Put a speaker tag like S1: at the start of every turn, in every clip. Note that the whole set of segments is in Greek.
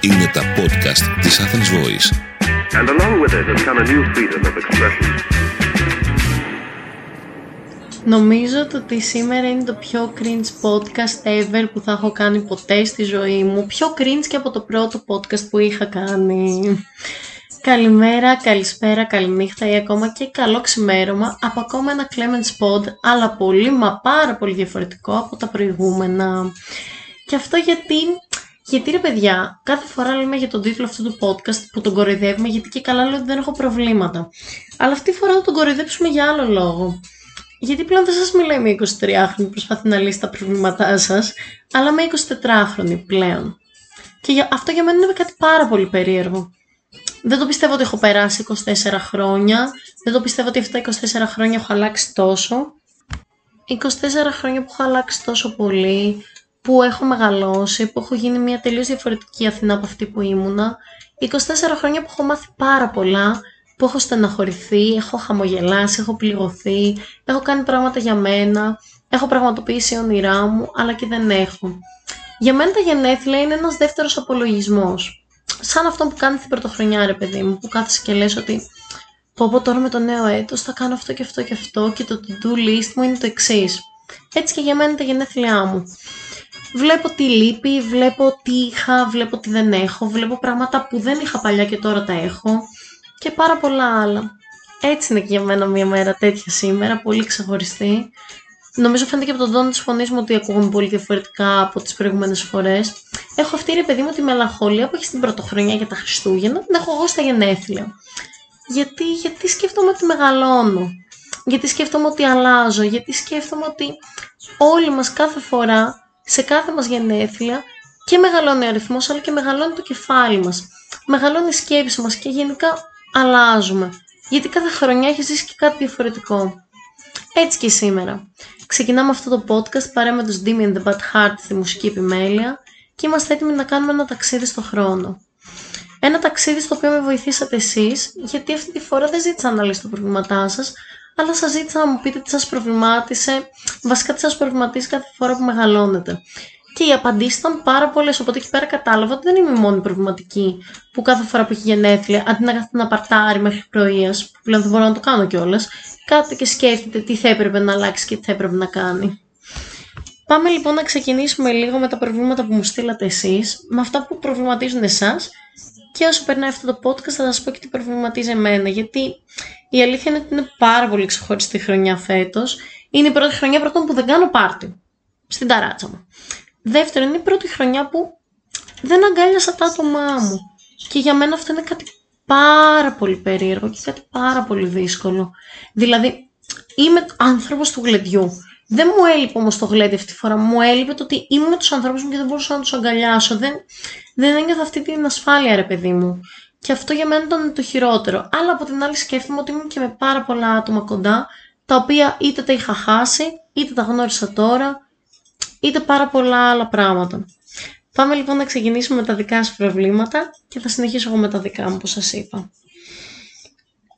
S1: Είναι τα podcast της Athens Voice.
S2: And along with it has come a new freedom of expression.
S3: Νομίζω ότι σήμερα είναι το πιο cringe podcast ever που θα έχω κάνει ποτέ στη ζωή μου. Πιο cringe και από το πρώτο podcast που είχα κάνει. Καλημέρα, καλησπέρα, καληνύχτα ή ακόμα και καλό ξημέρωμα από ακόμα ένα Clemens Pod, αλλά πολύ μα πάρα πολύ διαφορετικό από τα προηγούμενα. Και αυτό γιατί, γιατί ρε παιδιά, κάθε φορά λέμε για τον τίτλο αυτού του podcast που τον κοροϊδεύουμε γιατί και καλά λέω ότι δεν έχω προβλήματα. Αλλά αυτή τη φορά θα τον κοροϊδέψουμε για άλλο λόγο. Γιατί πλέον δεν σας μιλάει με 23χρονη που προσπαθεί να λύσει τα προβλήματά σας, αλλά με 24χρονη πλέον. Και για, αυτό για μένα είναι κάτι πάρα πολύ περίεργο. Δεν το πιστεύω ότι έχω περάσει 24 χρόνια. Δεν το πιστεύω ότι αυτά τα 24 χρόνια έχω αλλάξει τόσο. 24 χρόνια που έχω αλλάξει τόσο πολύ, που έχω μεγαλώσει, που έχω γίνει μια τελείως διαφορετική Αθηνά από αυτή που ήμουνα. 24 χρόνια που έχω μάθει πάρα πολλά, που έχω στεναχωρηθεί, έχω χαμογελάσει, έχω πληγωθεί, έχω κάνει πράγματα για μένα, έχω πραγματοποιήσει όνειρά μου, αλλά και δεν έχω. Για μένα τα γενέθλια είναι ένας δεύτερος απολογισμός σαν αυτό που κάνεις την πρωτοχρονιά, ρε παιδί μου, που κάθεσαι και λες ότι πω πω τώρα με το νέο έτος θα κάνω αυτό και αυτό και αυτό και το to-do list μου είναι το εξής. Έτσι και για μένα τα γενέθλιά μου. Βλέπω τι λείπει, βλέπω τι είχα, βλέπω τι δεν έχω, βλέπω πράγματα που δεν είχα παλιά και τώρα τα έχω και πάρα πολλά άλλα. Έτσι είναι και για μένα μια μέρα τέτοια σήμερα, πολύ ξεχωριστή. Νομίζω φαίνεται και από τον τόνο της φωνής μου ότι ακούγομαι πολύ διαφορετικά από τις προηγούμενες φορές. Έχω αυτή ρε παιδί μου τη μελαγχολία που έχει στην πρωτοχρονιά για τα Χριστούγεννα, την έχω εγώ στα γενέθλια. Γιατί, γιατί σκέφτομαι ότι μεγαλώνω; Γιατί σκέφτομαι ότι αλλάζω; Γιατί σκέφτομαι ότι όλοι μας κάθε φορά, σε κάθε μας γενέθλια, και μεγαλώνει ο αριθμός, αλλά και μεγαλώνει το κεφάλι μας. Μεγαλώνει η σκέψη μας και γενικά αλλάζουμε. Γιατί κάθε χρονιά έχει ζήσει και κάτι διαφορετικό. Έτσι και σήμερα. Ξεκινάμε αυτό το podcast παρά με τους Dimi and the Bad Heart στη μουσική επιμέλεια και είμαστε έτοιμοι να κάνουμε ένα ταξίδι στο χρόνο. Ένα ταξίδι στο οποίο με βοηθήσατε εσείς, γιατί αυτή τη φορά δεν ζήτησα να λύσω τα προβλήματά σας, αλλά σας ζήτησα να μου πείτε τι σας προβλημάτισε, βασικά τι σας προβληματίζει κάθε φορά που μεγαλώνετε. Και οι απαντήσεις ήταν πάρα πολλές, οπότε εκεί πέρα κατάλαβα ότι δεν είμαι η μόνη προβληματική που κάθε φορά που έχει γενέθλια, αντί να κάθεται να παρτάρει μέχρι πρωίας, που πλέον δεν μπορώ να το κάνω κιόλας, κάθεται και σκέφτεται τι θα έπρεπε να αλλάξει και τι θα έπρεπε να κάνει. Πάμε λοιπόν να ξεκινήσουμε λίγο με τα προβλήματα που μου στείλατε εσείς, με αυτά που προβληματίζουν εσάς και όσο περνάει αυτό το podcast θα σας πω και τι προβληματίζει εμένα, γιατί η αλήθεια είναι ότι είναι πάρα πολύ ξεχωριστή χρονιά φέτος. Είναι η πρώτη χρονιά πρώτον που δεν κάνω πάρτι στην ταράτσα μου. Δεύτερον, είναι η πρώτη χρονιά που δεν αγκάλιασα τα άτομά μου. Και για μένα αυτό είναι κάτι πάρα πολύ περίεργο και κάτι πάρα πολύ δύσκολο. Δηλαδή, είμαι άνθρωπος του γλεντιού. Δεν μου έλειπε όμως το γλέντι αυτή τη φορά. Μου έλειπε το ότι ήμουν με τους ανθρώπους μου και δεν μπορούσα να τους αγκαλιάσω. Δεν, δεν ένιωθα αυτή την ασφάλεια, ρε παιδί μου. Και αυτό για μένα ήταν το χειρότερο. Αλλά από την άλλη σκέφτομαι ότι ήμουν και με πάρα πολλά άτομα κοντά, τα οποία είτε τα είχα χάσει, είτε τα γνώρισα τώρα, είτε πάρα πολλά άλλα πράγματα. Πάμε λοιπόν να ξεκινήσουμε με τα δικά σου προβλήματα και θα συνεχίσω εγώ με τα δικά μου, όπως σας είπα.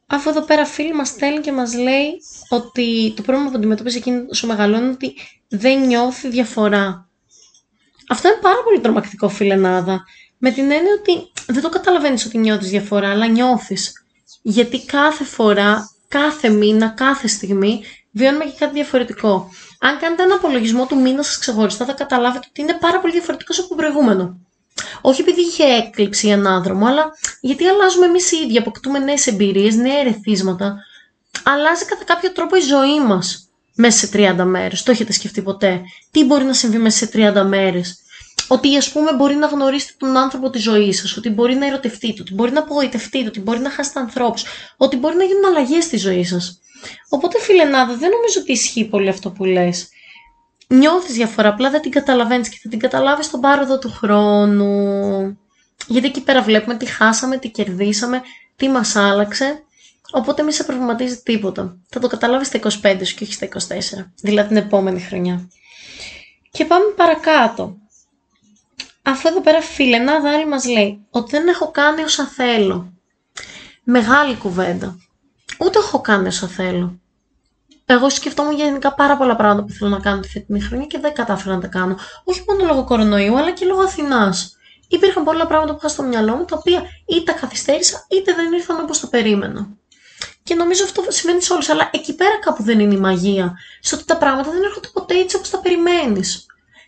S3: Αφού εδώ πέρα φίλη μας στέλνει και μας λέει ότι το πρόβλημα που αντιμετωπίζει εκείνη όσο μεγαλώνει ότι δεν νιώθει διαφορά. Αυτό είναι πάρα πολύ τρομακτικό φιλενάδα. Με την έννοια ότι δεν το καταλαβαίνεις ότι νιώθεις διαφορά, αλλά νιώθεις. Γιατί κάθε φορά, κάθε μήνα, κάθε στιγμή βιώνουμε και κάτι διαφορετικό. Αν κάνετε ένα απολογισμό του μήνα σας ξεχωριστά θα καταλάβετε ότι είναι πάρα πολύ διαφορετικός από το προηγούμενο. Όχι επειδή είχε έκλειψη ή ανάδρομο, αλλά γιατί αλλάζουμε εμείς οι ίδιοι, αποκτούμε νέες εμπειρίες, νέα ερεθίσματα. Αλλάζει κατά κάποιο τρόπο η ζωή μας μέσα σε 30 μέρες. Το έχετε σκεφτεί ποτέ; Τι μπορεί να συμβεί μέσα σε 30 μέρες; Ότι ας πούμε μπορεί να γνωρίσετε τον άνθρωπο της ζωής σας, ότι μπορεί να ερωτευτείτε, ότι μπορεί να απογοητευτείτε, ότι μπορεί να χάσετε ανθρώπους, ότι μπορεί να γίνουν αλλαγές στη ζωή σας. Οπότε φιλενάδα, δεν νομίζω ότι ισχύει πολύ αυτό που λες νιώθεις διαφορά, απλά δεν την καταλαβαίνεις και θα την καταλάβεις στον πάροδο του χρόνου. Γιατί εκεί πέρα βλέπουμε τι χάσαμε, τι κερδίσαμε, τι μας άλλαξε, οπότε μη σε προβληματίζει τίποτα. Θα το καταλάβεις στα 25 σου και όχι στα 24, δηλαδή την επόμενη χρονιά. Και πάμε παρακάτω. Αυτό εδώ πέρα φίλε, ένα δάρι μας λέει ότι δεν έχω κάνει όσα θέλω. Μεγάλη κουβέντα. Ούτε έχω κάνει όσα θέλω. εγώ σκεφτόμουν γενικά πάρα πολλά πράγματα που θέλω να κάνω τη φετινή χρονιά και δεν κατάφερα να τα κάνω. Όχι μόνο λόγω κορονοϊού, αλλά και λόγω Αθηνάς. Υπήρχαν πολλά πράγματα που είχα στο μυαλό μου, τα οποία είτε τα καθυστέρησα, είτε δεν ήρθαν όπως τα περίμενα. Και νομίζω αυτό σημαίνει σε όλους. Αλλά εκεί πέρα κάπου δεν είναι η μαγεία. Στο ότι τα πράγματα δεν έρχονται ποτέ έτσι όπως τα περιμένεις.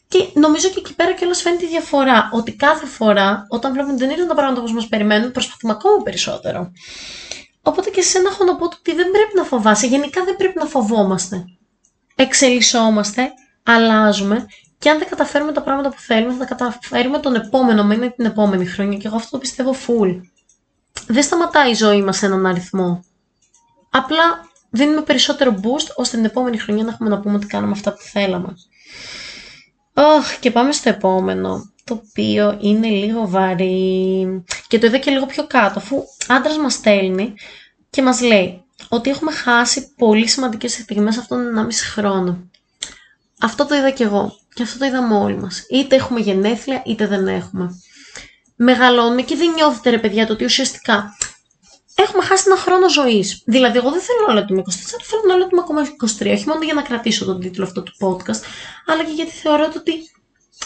S3: Και νομίζω και εκεί πέρα κιόλας φαίνεται η διαφορά. Ότι κάθε φορά, όταν βλέπουμε ότι δεν ήρθαν τα πράγματα όπως μας περιμένουν, προσπαθούμε ακόμα περισσότερο. Οπότε και σε ένα έχω να πω ότι δεν πρέπει να φοβάσαι. Γενικά δεν πρέπει να φοβόμαστε. Εξελισσόμαστε, αλλάζουμε και αν δεν καταφέρουμε τα πράγματα που θέλουμε, θα τα καταφέρουμε τον επόμενο μήνα την επόμενη χρονιά. Και εγώ αυτό το πιστεύω full. Δεν σταματάει η ζωή μας σε έναν αριθμό. Απλά δίνουμε περισσότερο boost ώστε την επόμενη χρονιά να έχουμε να πούμε ότι κάναμε αυτά που θέλαμε. Oh, και πάμε στο επόμενο, το οποίο είναι λίγο βαρύ και το είδα και λίγο πιο κάτω, αφού άντρας μας στέλνει και μας λέει ότι έχουμε χάσει πολύ σημαντικές στιγμές αυτόν τον 1,5 χρόνο. Αυτό το είδα και εγώ και αυτό το είδαμε όλοι μας. Είτε έχουμε γενέθλια είτε δεν έχουμε. Μεγαλώνουμε και δεν νιώθετε ρε παιδιά το ότι ουσιαστικά έχουμε χάσει ένα χρόνο ζωής. Δηλαδή, εγώ δεν θέλω να λέω είμαι 24, θέλω να λέω ότι είμαι ακόμα 23. Όχι μόνο για να κρατήσω τον τίτλο αυτό του podcast, αλλά και γιατί θεωρώ ότι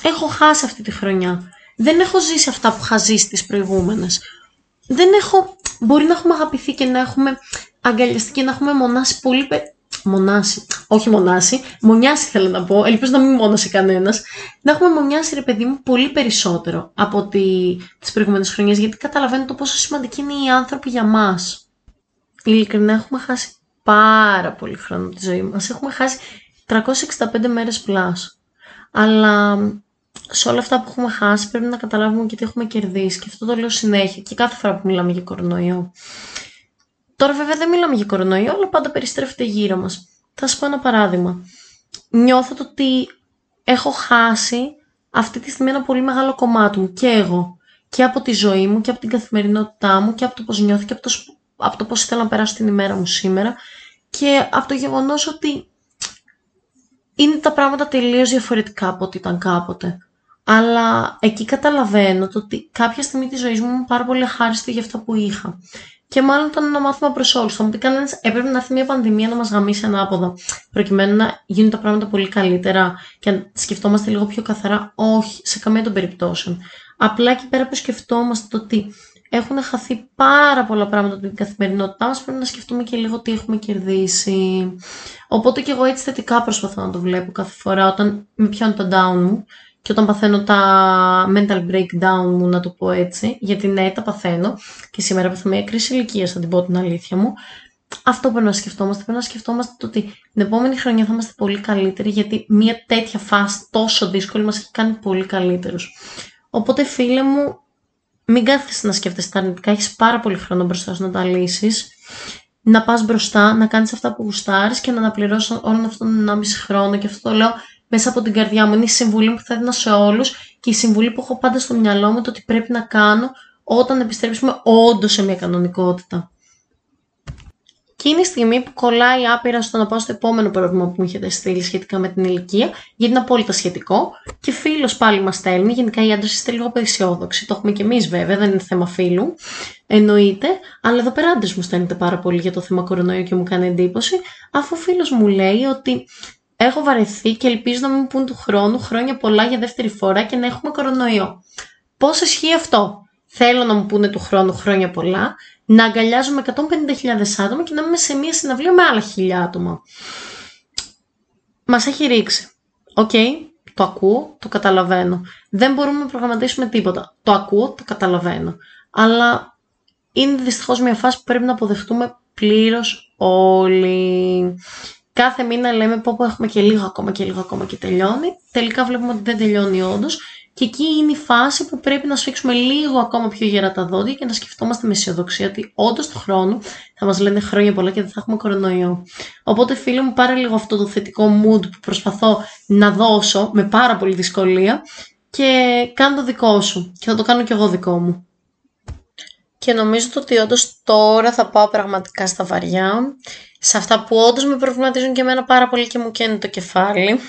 S3: έχω χάσει αυτή τη χρονιά. Δεν έχω ζήσει αυτά που είχα ζήσει τις προηγούμενες. Δεν έχω. Μπορεί να έχουμε αγαπηθεί και να έχουμε αγκαλιαστεί και να έχουμε μονάσει πολύ, μονάσει, όχι μονάσει, μονιάσει θέλω να πω, ελπίζω να μην μόνασε κανένας, να έχουμε μονιάσει ρε παιδί μου πολύ περισσότερο από ότι τις προηγούμενες χρονιές, γιατί καταλαβαίνω το πόσο σημαντικοί είναι οι άνθρωποι για μας. Ειλικρινά έχουμε χάσει πάρα πολύ χρόνο τη ζωή μας. Έχουμε χάσει 365 μέρες πλάς. Αλλά σε όλα αυτά που έχουμε χάσει πρέπει να καταλάβουμε και τι έχουμε κερδίσει. Και αυτό το λέω συνέχεια και κάθε φορά που μιλάμε για κορονοϊό. Τώρα βέβαια δεν μιλάμε για κορονοϊό, αλλά πάντα περιστρέφεται γύρω μας. Θα σας πω ένα παράδειγμα. Νιώθω το ότι έχω χάσει αυτή τη στιγμή ένα πολύ μεγάλο κομμάτι μου και εγώ. Και από τη ζωή μου και από την καθημερινότητά μου και από το πώς νιώθω και από το, από το πώς ήθελα να περάσω την ημέρα μου σήμερα και από το γεγονός ότι είναι τα πράγματα τελείως διαφορετικά από ό,τι ήταν κάποτε. Αλλά εκεί καταλαβαίνω το ότι κάποια στιγμή της ζωής μου είμαι πάρα πολύ ευχάριστη για αυτό που είχα. Και μάλλον ήταν ένα μάθημα προς όλους. Θα μου πει κανένας, έπρεπε να έρθει μια πανδημία να μας γαμίσει ανάποδα, προκειμένου να γίνουν τα πράγματα πολύ καλύτερα και να σκεφτόμαστε λίγο πιο καθαρά. Όχι, σε καμία των περιπτώσεων. Απλά εκεί πέρα που σκεφτόμαστε το ότι έχουν χαθεί πάρα πολλά πράγματα από την καθημερινότητά μας, πρέπει να σκεφτούμε και λίγο τι έχουμε κερδίσει. Οπότε και εγώ έτσι θετικά προσπαθώ να το βλέπω κάθε φορά όταν με πιάνει το down μου και όταν παθαίνω τα mental breakdown μου, να το πω έτσι, γιατί ναι, τα παθαίνω και σήμερα παθαίνω μια κρίση ηλικίας, θα την πω την αλήθεια μου, αυτό πρέπει να σκεφτόμαστε. Πρέπει να σκεφτόμαστε το ότι την επόμενη χρονιά θα είμαστε πολύ καλύτεροι, γιατί μια τέτοια φάση τόσο δύσκολη μας έχει κάνει πολύ καλύτερους. Οπότε, φίλε μου, μην κάθεσαι να σκέφτεσαι τα αρνητικά. Έχεις πάρα πολύ χρόνο μπροστά σου να τα λύσεις. Να πας μπροστά, να κάνεις αυτά που γουστάρεις και να αναπληρώσεις όλον αυτόν τον 1,5 χρόνο. Και αυτό το λέω μέσα από την καρδιά μου. Είναι η συμβουλή που θα έδινα σε όλους και η συμβουλή που έχω πάντα στο μυαλό μου το ότι πρέπει να κάνω όταν επιστρέψουμε όντως σε μια κανονικότητα. Και είναι η στιγμή που κολλάει άπειρα στο να πάω στο επόμενο πρόβλημα που μου έχετε στείλει σχετικά με την ηλικία, γιατί είναι απόλυτα σχετικό. Και φίλος πάλι μας στέλνει. Γενικά οι άντρε είστε λίγο απεσιόδοξοι. Το έχουμε και εμείς βέβαια, δεν είναι θέμα φίλου. Εννοείται. Αλλά εδώ πέρα άντρες μου στέλνετε πάρα πολύ για το θέμα κορονοϊού και μου κάνει εντύπωση, αφού φίλος μου λέει ότι Έχω βαρεθεί και ελπίζω να μην πούν του χρόνου χρόνια πολλά για δεύτερη φορά και να έχουμε κορονοϊό. Πώς ισχύει αυτό; Θέλω να μου πούνε του χρόνου χρόνια πολλά, να αγκαλιάζουμε 150.000 άτομα και να είμαι σε μια συναυλία με άλλα χιλιά άτομα. Μας έχει ρίξει. Οκ, το ακούω, το καταλαβαίνω. Δεν μπορούμε να προγραμματίσουμε τίποτα. Το ακούω, το καταλαβαίνω. Αλλά είναι δυστυχώς μια φάση που πρέπει να αποδεχτούμε πλήρως όλοι. Κάθε μήνα λέμε πω, πω έχουμε και λίγο ακόμα και λίγο ακόμα και τελειώνει. Τελικά βλέπουμε ότι δεν τελειώνει όντως. Και εκεί είναι η φάση που πρέπει να σφίξουμε λίγο ακόμα πιο γερά τα δόντια και να σκεφτόμαστε με αισιοδοξία ότι όντως του χρόνου θα μας λένε χρόνια πολλά και δεν θα έχουμε κορονοϊό. Οπότε, φίλε μου, πάρε λίγο αυτό το θετικό mood που προσπαθώ να δώσω με πάρα πολύ δυσκολία και κάνω το δικό σου. Και θα το κάνω κι εγώ δικό μου. Και νομίζω ότι όντως τώρα θα πάω πραγματικά στα βαριά σε αυτά που όντως με προβληματίζουν και εμένα πάρα πολύ και μου καίνουν το κεφάλι.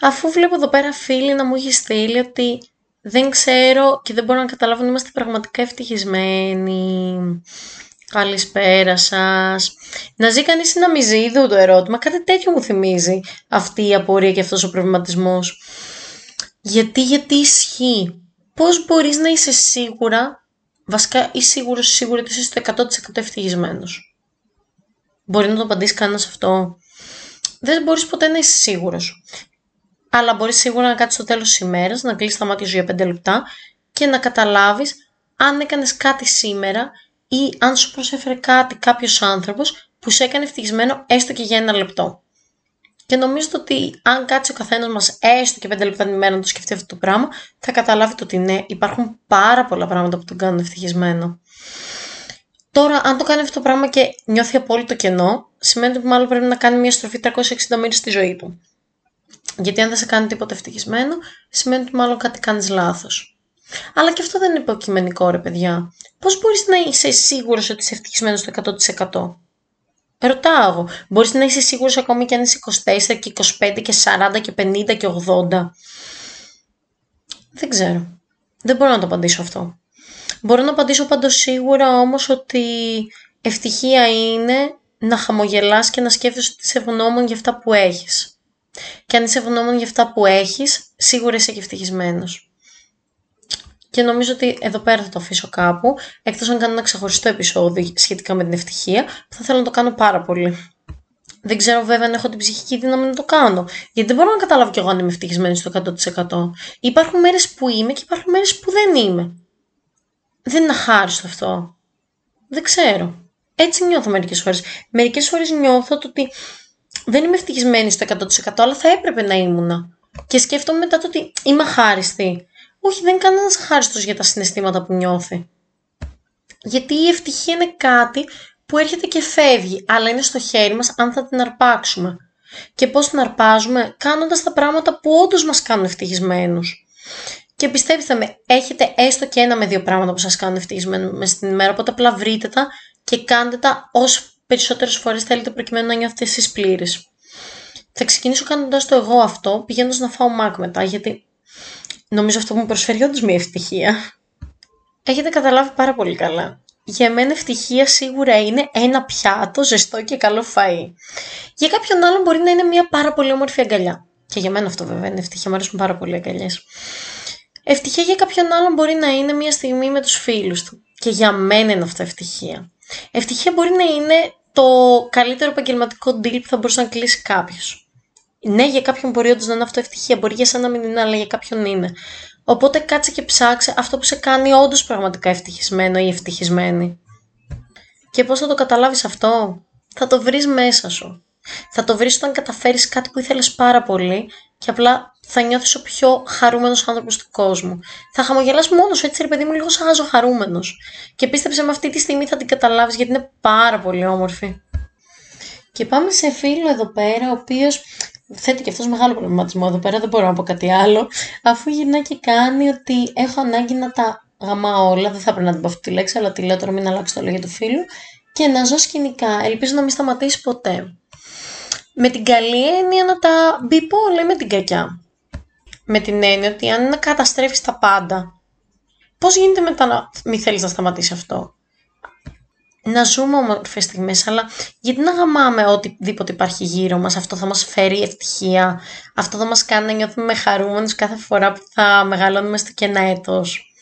S3: Αφού βλέπω εδώ πέρα φίλοι να μου έχεις στείλει ότι δεν ξέρω και δεν μπορώ να καταλάβω ότι είμαστε πραγματικά ευτυχισμένοι. Καλησπέρα σας. Να ζει κανείς να μην ζει, το ερώτημα. Κάτι τέτοιο μου θυμίζει αυτή η απορία και αυτός ο προβληματισμός. Γιατί, γιατί ισχύει. Πώς μπορείς να είσαι σίγουρα, βασικά ή σίγουρος σίγουρα ότι είσαι στο 100% ευτυχισμένος. Μπορεί να το απαντήσεις κανένα αυτό. Δεν μπορείς ποτέ να είσαι σίγουρος. Αλλά μπορείς σίγουρα να κάτσεις στο τέλος της ημέρας, να κλείσεις τα μάτια σου για 5 λεπτά και να καταλάβεις αν έκανες κάτι σήμερα ή αν σου προσέφερε κάτι κάποιος άνθρωπος που σε έκανε ευτυχισμένο έστω και για ένα λεπτό. Και νομίζω ότι αν κάτσει ο καθένας μας έστω και πέντε λεπτά την ημέρα να το σκεφτεί αυτό το πράγμα, θα καταλάβει ότι ναι, υπάρχουν πάρα πολλά πράγματα που τον κάνουν ευτυχισμένο. Τώρα, αν το κάνει αυτό το πράγμα και νιώθει απόλυτο κενό, σημαίνει ότι μάλλον πρέπει να κάνει μια στροφή 360 μοίρε στη ζωή του. Γιατί αν δεν σε κάνει τίποτα ευτυχισμένο, σημαίνει ότι μάλλον κάτι κάνεις λάθος. Αλλά και αυτό δεν είναι υποκειμενικό, ρε παιδιά. Πώς μπορείς να είσαι σίγουρος ότι είσαι ευτυχισμένος στο 100%. Ρωτάω εγώ. Μπορείς να είσαι σίγουρος ακόμη και αν είσαι 24 και 25 και 40 και 50 και 80. Δεν ξέρω. Δεν μπορώ να το απαντήσω αυτό. Μπορώ να απαντήσω πάντως σίγουρα όμως ότι ευτυχία είναι να χαμογελάς και να σκέφτεσαι ότι είσαι ευγνώμων για αυτά που έχεις. Και αν είσαι ευγνώμων για αυτά που έχεις, σίγουρα είσαι και ευτυχισμένος. Και νομίζω ότι εδώ πέρα θα το αφήσω κάπου, εκτός αν κάνω ένα ξεχωριστό επεισόδιο σχετικά με την ευτυχία, που θα θέλω να το κάνω πάρα πολύ. Δεν ξέρω βέβαια αν έχω την ψυχική δύναμη να το κάνω. Γιατί δεν μπορώ να καταλάβω κι εγώ αν είμαι ευτυχισμένη στο 100%. Υπάρχουν μέρες που είμαι και υπάρχουν μέρες που δεν είμαι. Δεν είναι αχάριστο αυτό. Δεν ξέρω. Έτσι νιώθω μερικές φορές. Μερικές φορές νιώθω ότι δεν είμαι ευτυχισμένη στο 100% αλλά θα έπρεπε να ήμουνα. Και σκέφτομαι μετά το ότι είμαι αχάριστη. Όχι, δεν είναι κανένας αχάριστος για τα συναισθήματα που νιώθει. Γιατί η ευτυχία είναι κάτι που έρχεται και φεύγει, αλλά είναι στο χέρι μας αν θα την αρπάξουμε. Και πώς την αρπάζουμε, κάνοντας τα πράγματα που όντως μας κάνουν ευτυχισμένους. Και πιστέψτε με, έχετε έστω και ένα με δύο πράγματα που σας κάνουν ευτυχισμένους μέσα στην ημέρα, οπότε απλά βρείτε τα και κάντε τα όσο περισσότερες φορές θέλετε προκειμένου να νιώθετε εσείς πλήρες. Θα ξεκινήσω κάνοντας το εγώ αυτό, πηγαίνοντας να φάω μάκ μετά, γιατί νομίζω αυτό που μου προσφέρει όντως μια ευτυχία. Έχετε καταλάβει πάρα πολύ καλά. Για μένα ευτυχία σίγουρα είναι ένα πιάτο ζεστό και καλό φαΐ. Για κάποιον άλλον μπορεί να είναι μια πάρα πολύ όμορφη αγκαλιά. Και για μένα αυτό βέβαια είναι ευτυχία, μου αρέσουν πάρα πολύ αγκαλιές. Ευτυχία για κάποιον άλλον μπορεί να είναι μια στιγμή με τους φίλους του. Και για μένα είναι αυτό ευτυχία. Ευτυχία μπορεί να είναι το καλύτερο επαγγελματικό deal που θα μπορούσε να κλείσει κάποιος. Ναι, για κάποιον μπορεί όντως να είναι αυτό ευτυχία. Μπορεί για σένα να μην είναι, αλλά για κάποιον είναι. Οπότε κάτσε και ψάξε αυτό που σε κάνει όντως πραγματικά ευτυχισμένο ή ευτυχισμένη. Και πώς θα το καταλάβεις αυτό; Θα το βρεις μέσα σου. Θα το βρεις όταν καταφέρεις κάτι που ήθελες πάρα πολύ και απλά θα νιώθεις ο πιο χαρούμενος άνθρωπος του κόσμου. Θα χαμογελάς μόνος σου, έτσι ρε παιδί μου, λίγο σαν χαρούμενος. Και πίστεψε με αυτή τη στιγμή θα την καταλάβεις γιατί είναι πάρα πολύ όμορφη. Και πάμε σε φίλο εδώ πέρα, ο οποίος θέτει και αυτός μεγάλο προβληματισμό εδώ πέρα, δεν μπορώ να πω κάτι άλλο, αφού γυρνάει και κάνει ότι έχω ανάγκη να τα γαμάω όλα, δεν θα πρέπει να την πω αυτή τη λέξη, αλλά τη λέω τώρα μην αλλάξει το λόγιο του φίλου, και να ζω σκηνικά, ελπίζω να μην σταματήσει ποτέ. Με την καλή έννοια να τα μπει όλα με την κακιά. Με την έννοια ότι αν να καταστρέφεις τα πάντα, πώς γίνεται μετά να μην θέλεις να σταματήσει αυτό; Να ζούμε όμορφες στιγμές, αλλά γιατί να γαμάμε οτιδήποτε υπάρχει γύρω μας, αυτό θα μας φέρει ευτυχία, αυτό θα μας κάνει να νιώθουμε χαρούμενους κάθε φορά που θα μεγαλώνουμε στο και ένα έτος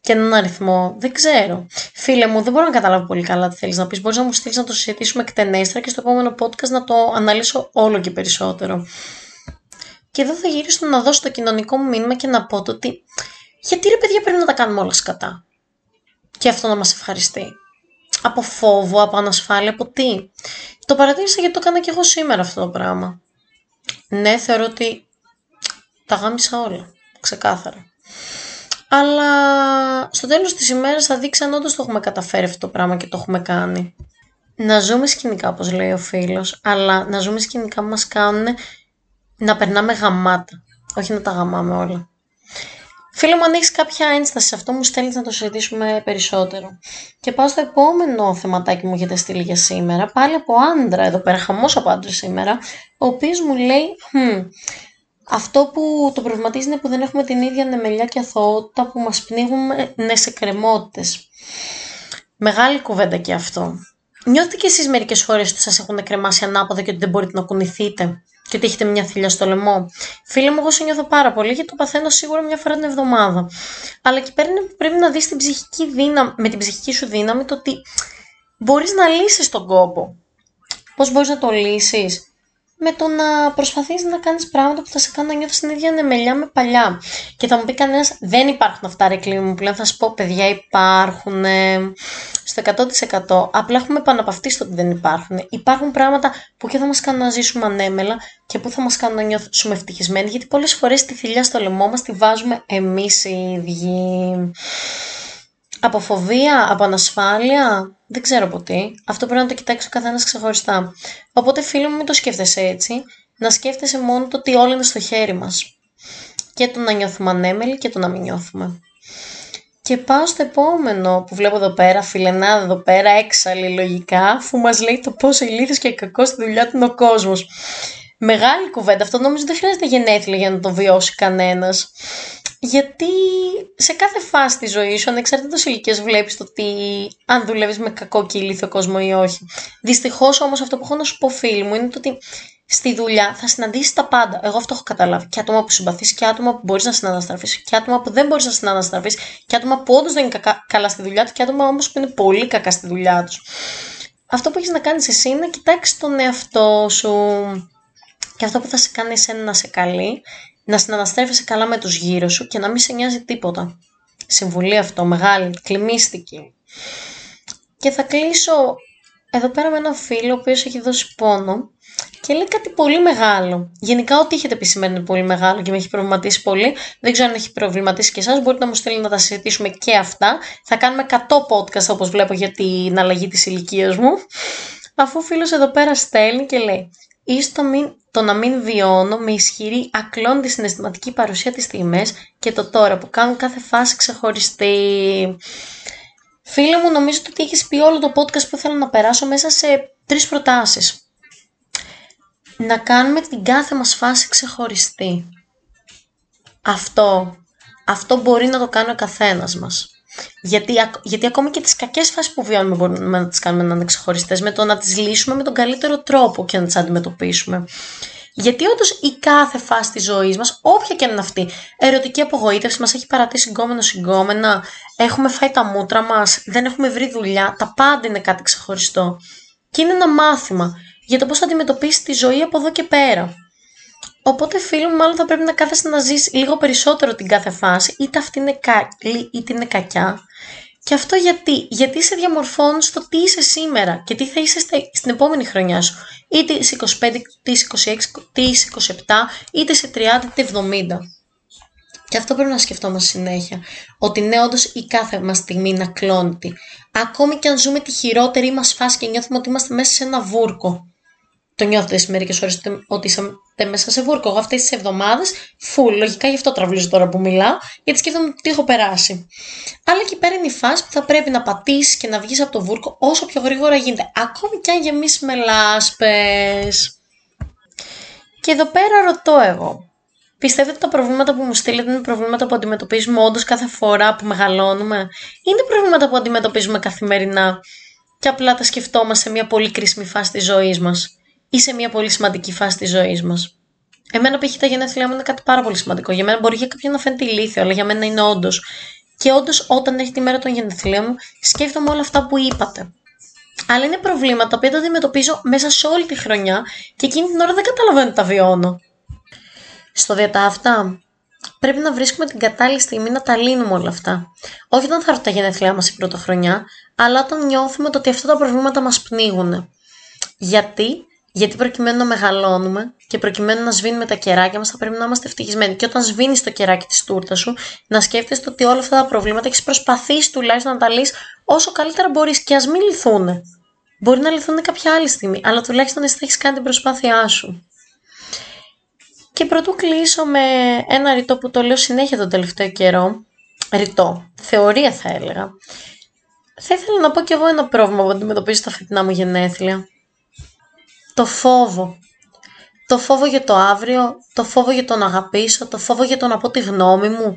S3: και έναν αριθμό. Δεν ξέρω. Φίλε μου, δεν μπορώ να καταλάβω πολύ καλά τι θέλεις να πεις. Μπορείς να μου στείλεις να το συζητήσουμε εκτενέστερα και στο επόμενο podcast να το αναλύσω όλο και περισσότερο. Και εδώ θα γυρίσω να δώσω το κοινωνικό μου μήνυμα και να πω το ότι γιατί ρε παιδιά πρέπει να τα κάνουμε όλα σκατά; Και αυτό να μας ευχαριστεί από φόβο, από ανασφάλεια, από τι; Το παρατήρησα γιατί το έκανα και εγώ σήμερα αυτό το πράγμα. Ναι, θεωρώ ότι τα γάμισα όλα, ξεκάθαρα. Αλλά στο τέλος της ημέρας θα δείξει αν όντως το έχουμε καταφέρει αυτό το πράγμα και το έχουμε κάνει. Να ζούμε σκηνικά, όπως λέει ο φίλος, αλλά να ζούμε σκηνικά που μας κάνουν να περνάμε γαμάτα, όχι να τα γαμάμε όλα. Φίλε μου, αν έχεις κάποια ένσταση σε αυτό, μου στέλνεις να το συζητήσουμε περισσότερο. Και πάω στο επόμενο θεματάκι μου έχετε στείλει για σήμερα. Πάλι από άντρα, εδώ πέρα, χαμός από άντρα σήμερα, ο οποίος μου λέει, hm, αυτό που το προβληματίζει είναι που δεν έχουμε την ίδια νεμελιά και αθωότητα που μας πνίγουν ναι, σε κρεμότητες. Μεγάλη κουβέντα και αυτό. Νιώθετε και εσείς μερικές φορές ότι σας έχουν κρεμάσει ανάποδα και ότι δεν μπορείτε να κουνηθείτε και ότι έχετε μια θηλιά στο λαιμό; Φίλε μου, εγώ σε νιώθω πάρα πολύ γιατί το παθαίνω σίγουρα μια φορά την εβδομάδα. Αλλά εκεί πέρα πρέπει να δεις την ψυχική δύναμη, με την ψυχική σου δύναμη το ότι μπορείς να λύσεις τον κόπο. Πώς μπορείς να το λύσεις; Με το να προσπαθείς να κάνεις πράγματα που θα σε κάνουν να νιώθεις την ίδια νεμελιά με παλιά. Και θα μου πει κανένας, δεν υπάρχουν αυτά ρε κλίμη μου. Πλέον θα σου πω, παιδιά υπάρχουν στο 100%. Απλά έχουμε επαναπαυτεί στο ότι δεν υπάρχουν. Υπάρχουν πράγματα που και θα μας κάνουν να ζήσουμε ανέμελα και που θα μας κάνουν να νιώθουμε ευτυχισμένοι. Γιατί πολλές φορές τη θηλιά στο λαιμό μας τη βάζουμε εμείς οι ίδιοι. Από φοβία, από ανασφάλεια, δεν ξέρω από τι. Αυτό πρέπει να το κοιτάξει ο καθένας ξεχωριστά. Οπότε, φίλο μου, μην το σκέφτεσαι έτσι. Να σκέφτεσαι μόνο το ότι όλα είναι στο χέρι μας. Και το να νιώθουμε ανέμελοι και το να μην νιώθουμε. Και πάω στο επόμενο που βλέπω εδώ πέρα, φιλενάδα εδώ πέρα, έξαλλη λογικά, αφού μας λέει το πόσο ηλίθιο και κακός στη δουλειά του είναι ο κόσμος. Μεγάλη κουβέντα. Αυτό νομίζω δεν χρειάζεται γενέθλια για να το βιώσει κανένας. Γιατί σε κάθε φάση της ζωής σου, ανεξαρτήτως ηλικίας, βλέπεις το ότι αν δουλεύεις με κακό και ηλίθιο κόσμο ή όχι. Δυστυχώς όμως αυτό που έχω να σου πω, φίλοι μου, είναι το ότι στη δουλειά θα συναντήσεις τα πάντα. Εγώ αυτό έχω καταλάβει. Και άτομα που συμπαθείς, και άτομα που μπορείς να συναναστραφείς, και άτομα που δεν μπορείς να συναναστραφείς, και άτομα που όντως δεν είναι καλά στη δουλειά τους, και άτομα όμως που είναι πολύ κακά στη δουλειά τους. Αυτό που έχεις να κάνεις εσύ είναι να κοιτάξεις τον εαυτό σου. Και αυτό που θα σε κάνει εσένα να σε καλεί να συναναστρέφεσαι καλά με τους γύρω σου και να μην σε νοιάζει τίποτα. Συμβουλή αυτό, μεγάλη, κλιμίστικη. Και θα κλείσω εδώ πέρα με έναν φίλο ο οποίος έχει δώσει πόνο και λέει κάτι πολύ μεγάλο. Γενικά, ό,τι έχετε πει σήμερα είναι πολύ μεγάλο και με έχει προβληματίσει πολύ. Δεν ξέρω αν έχει προβληματίσει και εσάς. Μπορείτε να μου στείλετε να τα συζητήσουμε και αυτά. Θα κάνουμε 100 podcast όπως βλέπω για την αλλαγή της ηλικίας μου. Αφού ο φίλος εδώ πέρα στέλνει και λέει: Ίστο μην το να μην βιώνω με ισχυρή ακλόνητη συναισθηματική παρουσία τις στιγμές και το τώρα που κάνουν κάθε φάση ξεχωριστή. Φίλε μου, νομίζω ότι έχεις πει όλο το podcast που θέλω να περάσω μέσα σε τρεις προτάσεις. Να κάνουμε την κάθε μας φάση ξεχωριστή. Αυτό, αυτό μπορεί να το κάνει ο καθένας μας. Γιατί, γιατί ακόμη και τις κακές φάσεις που βιώνουμε μπορούμε να τις κάνουμε να είναι ξεχωριστές με το να τις λύσουμε με τον καλύτερο τρόπο και να τις αντιμετωπίσουμε. Γιατί όντως η κάθε φάση της ζωής μας, όποια και είναι αυτή, ερωτική απογοήτευση, μας έχει παρατήσει συγκόμενο συγκόμενα, έχουμε φάει τα μούτρα μας, δεν έχουμε βρει δουλειά, τα πάντα είναι κάτι ξεχωριστό. Και είναι ένα μάθημα για το πώς θα αντιμετωπίσει τη ζωή από εδώ και πέρα. Οπότε, φίλο μου, μάλλον θα πρέπει να κάθεσαι να ζεις λίγο περισσότερο την κάθε φάση, είτε αυτή είναι καλή είτε είναι κακιά. Και αυτό γιατί, γιατί σε διαμορφώνεις στο τι είσαι σήμερα και τι θα είσαι στην επόμενη χρονιά σου. Είτε σε 25, είτε σε 26, είτε σε 27, είτε σε 30, είτε 70. Και αυτό πρέπει να σκεφτόμαστε συνέχεια. Ότι ναι, όντως η κάθε μας στιγμή είναι ακλόνητη. Ακόμη και αν ζούμε τη χειρότερη μας φάση και νιώθουμε ότι είμαστε μέσα σε ένα βούρκο. Το νιώθετε σε μερικές ώρες ότι είστε μέσα σε βούρκο. Εγώ αυτές τις εβδομάδες, φουλ, λογικά γι' αυτό τραβλίζω τώρα που μιλάω, γιατί σκέφτομαι τι έχω περάσει. Αλλά εκεί πέρα είναι η φάση που θα πρέπει να πατήσεις και να βγεις από το βούρκο όσο πιο γρήγορα γίνεται. Ακόμη και αν γεμίσεις με λάσπες. Και εδώ πέρα ρωτώ εγώ. Πιστεύετε ότι τα προβλήματα που μου στείλετε είναι προβλήματα που αντιμετωπίζουμε όντως κάθε φορά που μεγαλώνουμε, είναι προβλήματα που αντιμετωπίζουμε καθημερινά και απλά τα σκεφτόμαστε σε μια πολύ κρίσιμη φάση της ζωής μας; Ή σε μια πολύ σημαντική φάση της ζωής μας. Εμένα π.χ. τα γενέθλιά μου είναι κάτι πάρα πολύ σημαντικό. Για μένα μπορεί για κάποιον να φαίνεται ηλίθιο, αλλά για μένα είναι όντως. Και όντως, όταν έχει τη μέρα των γενεθλίων μου, σκέφτομαι όλα αυτά που είπατε. Αλλά είναι προβλήματα που τα αντιμετωπίζω μέσα σε όλη τη χρονιά και εκείνη την ώρα δεν καταλαβαίνω ότι τα βιώνω. Στο διατάφτα, πρέπει να βρίσκουμε την κατάλληλη στιγμή να τα λύνουμε όλα αυτά. Όχι όταν θα έρθουν τα γενέθλιά μας η πρώτη χρονιά, αλλά όταν νιώθουμε ότι αυτά τα προβλήματα μας πνίγουν. Γιατί; Γιατί προκειμένου να μεγαλώνουμε και προκειμένου να σβήνουμε τα κεράκια μας, θα πρέπει να είμαστε ευτυχισμένοι. Και όταν σβήνεις το κεράκι της τούρτας σου, να σκέφτεσαι ότι όλα αυτά τα προβλήματα έχεις προσπαθήσει τουλάχιστον να τα λύσεις όσο καλύτερα μπορείς και ας μην λυθούν. Μπορεί να λυθούν κάποια άλλη στιγμή, αλλά τουλάχιστον εσύ θα έχεις κάνει την προσπάθειά σου. Και πρωτού κλείσω με ένα ρητό που το λέω συνέχεια τον τελευταίο καιρό. Ρητό. Θεωρία θα έλεγα. Θα ήθελα να πω κι εγώ ένα πρόβλημα που αντιμετωπίζω στα φετινά μου γενέθλια το φόβο. Το φόβο για το αύριο, το φόβο για το να αγαπήσω, το φόβο για το να πω τη γνώμη μου,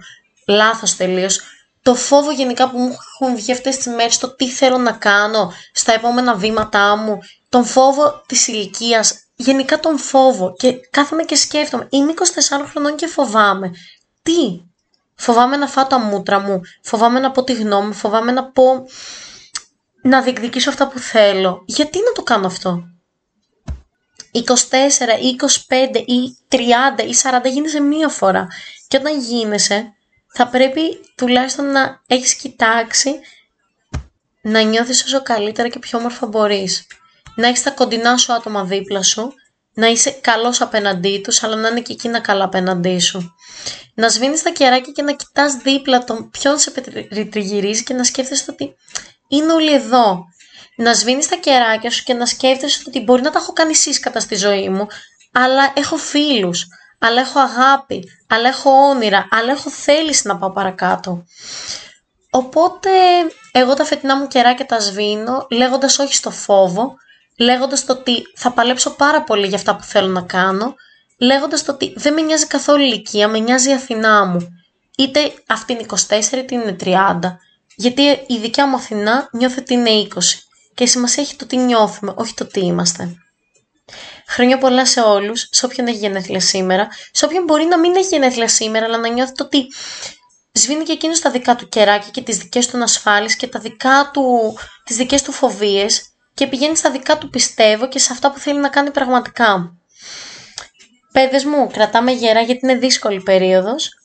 S3: λάθος τελείως. το φόβο γενικά που μου έχουν βγει αυτές τις μέρες, το τι θέλω να κάνω στα επόμενα βήματά μου, τον φόβο της ηλικίας, γενικά τον φόβο και κάθομαι και σκέφτομαι, είμαι 24 χρονών και φοβάμαι. Τι, φοβάμαι να φάω τα μούτρα μου, φοβάμαι να πω τη γνώμη μου, φοβάμαι να πω, να διεκδικήσω αυτά που θέλω. Γιατί να το κάνω αυτό; 24 ή 25 ή 30 ή 40 γίνεσαι μία φορά. Και όταν γίνεσαι, θα πρέπει τουλάχιστον να έχεις κοιτάξει να νιώθεις όσο καλύτερα και πιο όμορφα μπορείς. Να έχεις τα κοντινά σου άτομα δίπλα σου, να είσαι καλός απέναντί τους, αλλά να είναι και εκείνα καλά απέναντί σου. Να σβήνεις τα κεράκια και να κοιτάς δίπλα τον ποιον σε τριγυρίζει και να σκέφτεσαι ότι είναι όλοι εδώ. Να σβήνεις τα κεράκια σου και να σκέφτεσαι ότι μπορεί να τα έχω κάνει σύσκατα στη ζωή μου, αλλά έχω φίλους, αλλά έχω αγάπη, αλλά έχω όνειρα, αλλά έχω θέληση να πάω παρακάτω. Οπότε εγώ τα φετινά μου κεράκια τα σβήνω λέγοντας όχι στο φόβο, λέγοντας το ότι θα παλέψω πάρα πολύ για αυτά που θέλω να κάνω, λέγοντας το ότι δεν με νοιάζει καθόλου η ηλικία, με νοιάζει η Αθηνά μου. Είτε αυτή είναι 24 είτε είναι 30. Γιατί η δικιά μου Αθηνά νιώθει ότι είναι 20. Και η σημασία έχει το τι νιώθουμε, όχι το τι είμαστε. Χρόνια πολλά σε όλους, σε όποιον έχει γενέθλια σήμερα, σε όποιον μπορεί να μην έχει γενέθλια σήμερα, αλλά να νιώθει ότι σβήνει και εκείνος τα δικά του κεράκια και τις δικές του ασφάλειε και τα δικά του, τις δικές του φοβίες και πηγαίνει στα δικά του πιστεύω και σε αυτά που θέλει να κάνει πραγματικά. Παιδες μου, κρατάμε γερά γιατί είναι δύσκολη περίοδος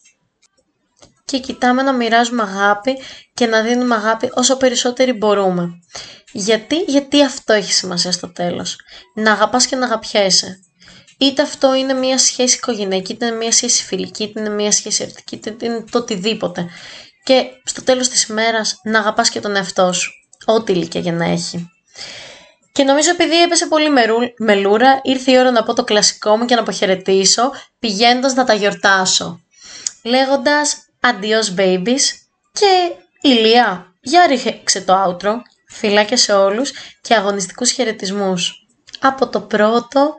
S3: και κοιτάμε να μοιράζουμε αγάπη και να δίνουμε αγάπη όσο περισσότεροι μπορούμε. Γιατί, γιατί αυτό έχει σημασία στο τέλος. Να αγαπάς και να αγαπιέσαι. Είτε αυτό είναι μια σχέση οικογενειακή, είτε είναι μια σχέση φιλική, είτε είναι μια σχέση ερωτική, είτε είναι το οτιδήποτε. Και στο τέλος της ημέρας να αγαπάς και τον εαυτό σου. Ό,τι ηλικία για να έχει. Και νομίζω επειδή έπεσε πολύ μελούρα, ήρθε η ώρα να πω το κλασικό μου και να αποχαιρετήσω, πηγαίνοντας να τα γιορτάσω. Λέγοντας adios babies και ηλία, για ρίξε το outro Φιλάκια σε όλους και αγωνιστικούς χαιρετισμούς. Από το πρώτο,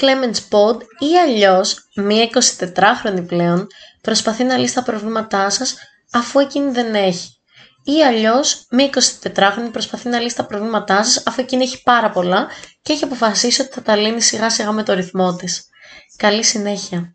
S3: Clemens Pod ή αλλιώς μία 24χρονη πλέον προσπαθεί να λύσει τα προβλήματά σας αφού εκείνη δεν έχει. Ή αλλιώς μία 24χρονη προσπαθεί να λύσει τα προβλήματά σας αφού εκείνη έχει πάρα πολλά και έχει αποφασίσει ότι θα τα λύνει σιγά σιγά με το ρυθμό της. Καλή συνέχεια.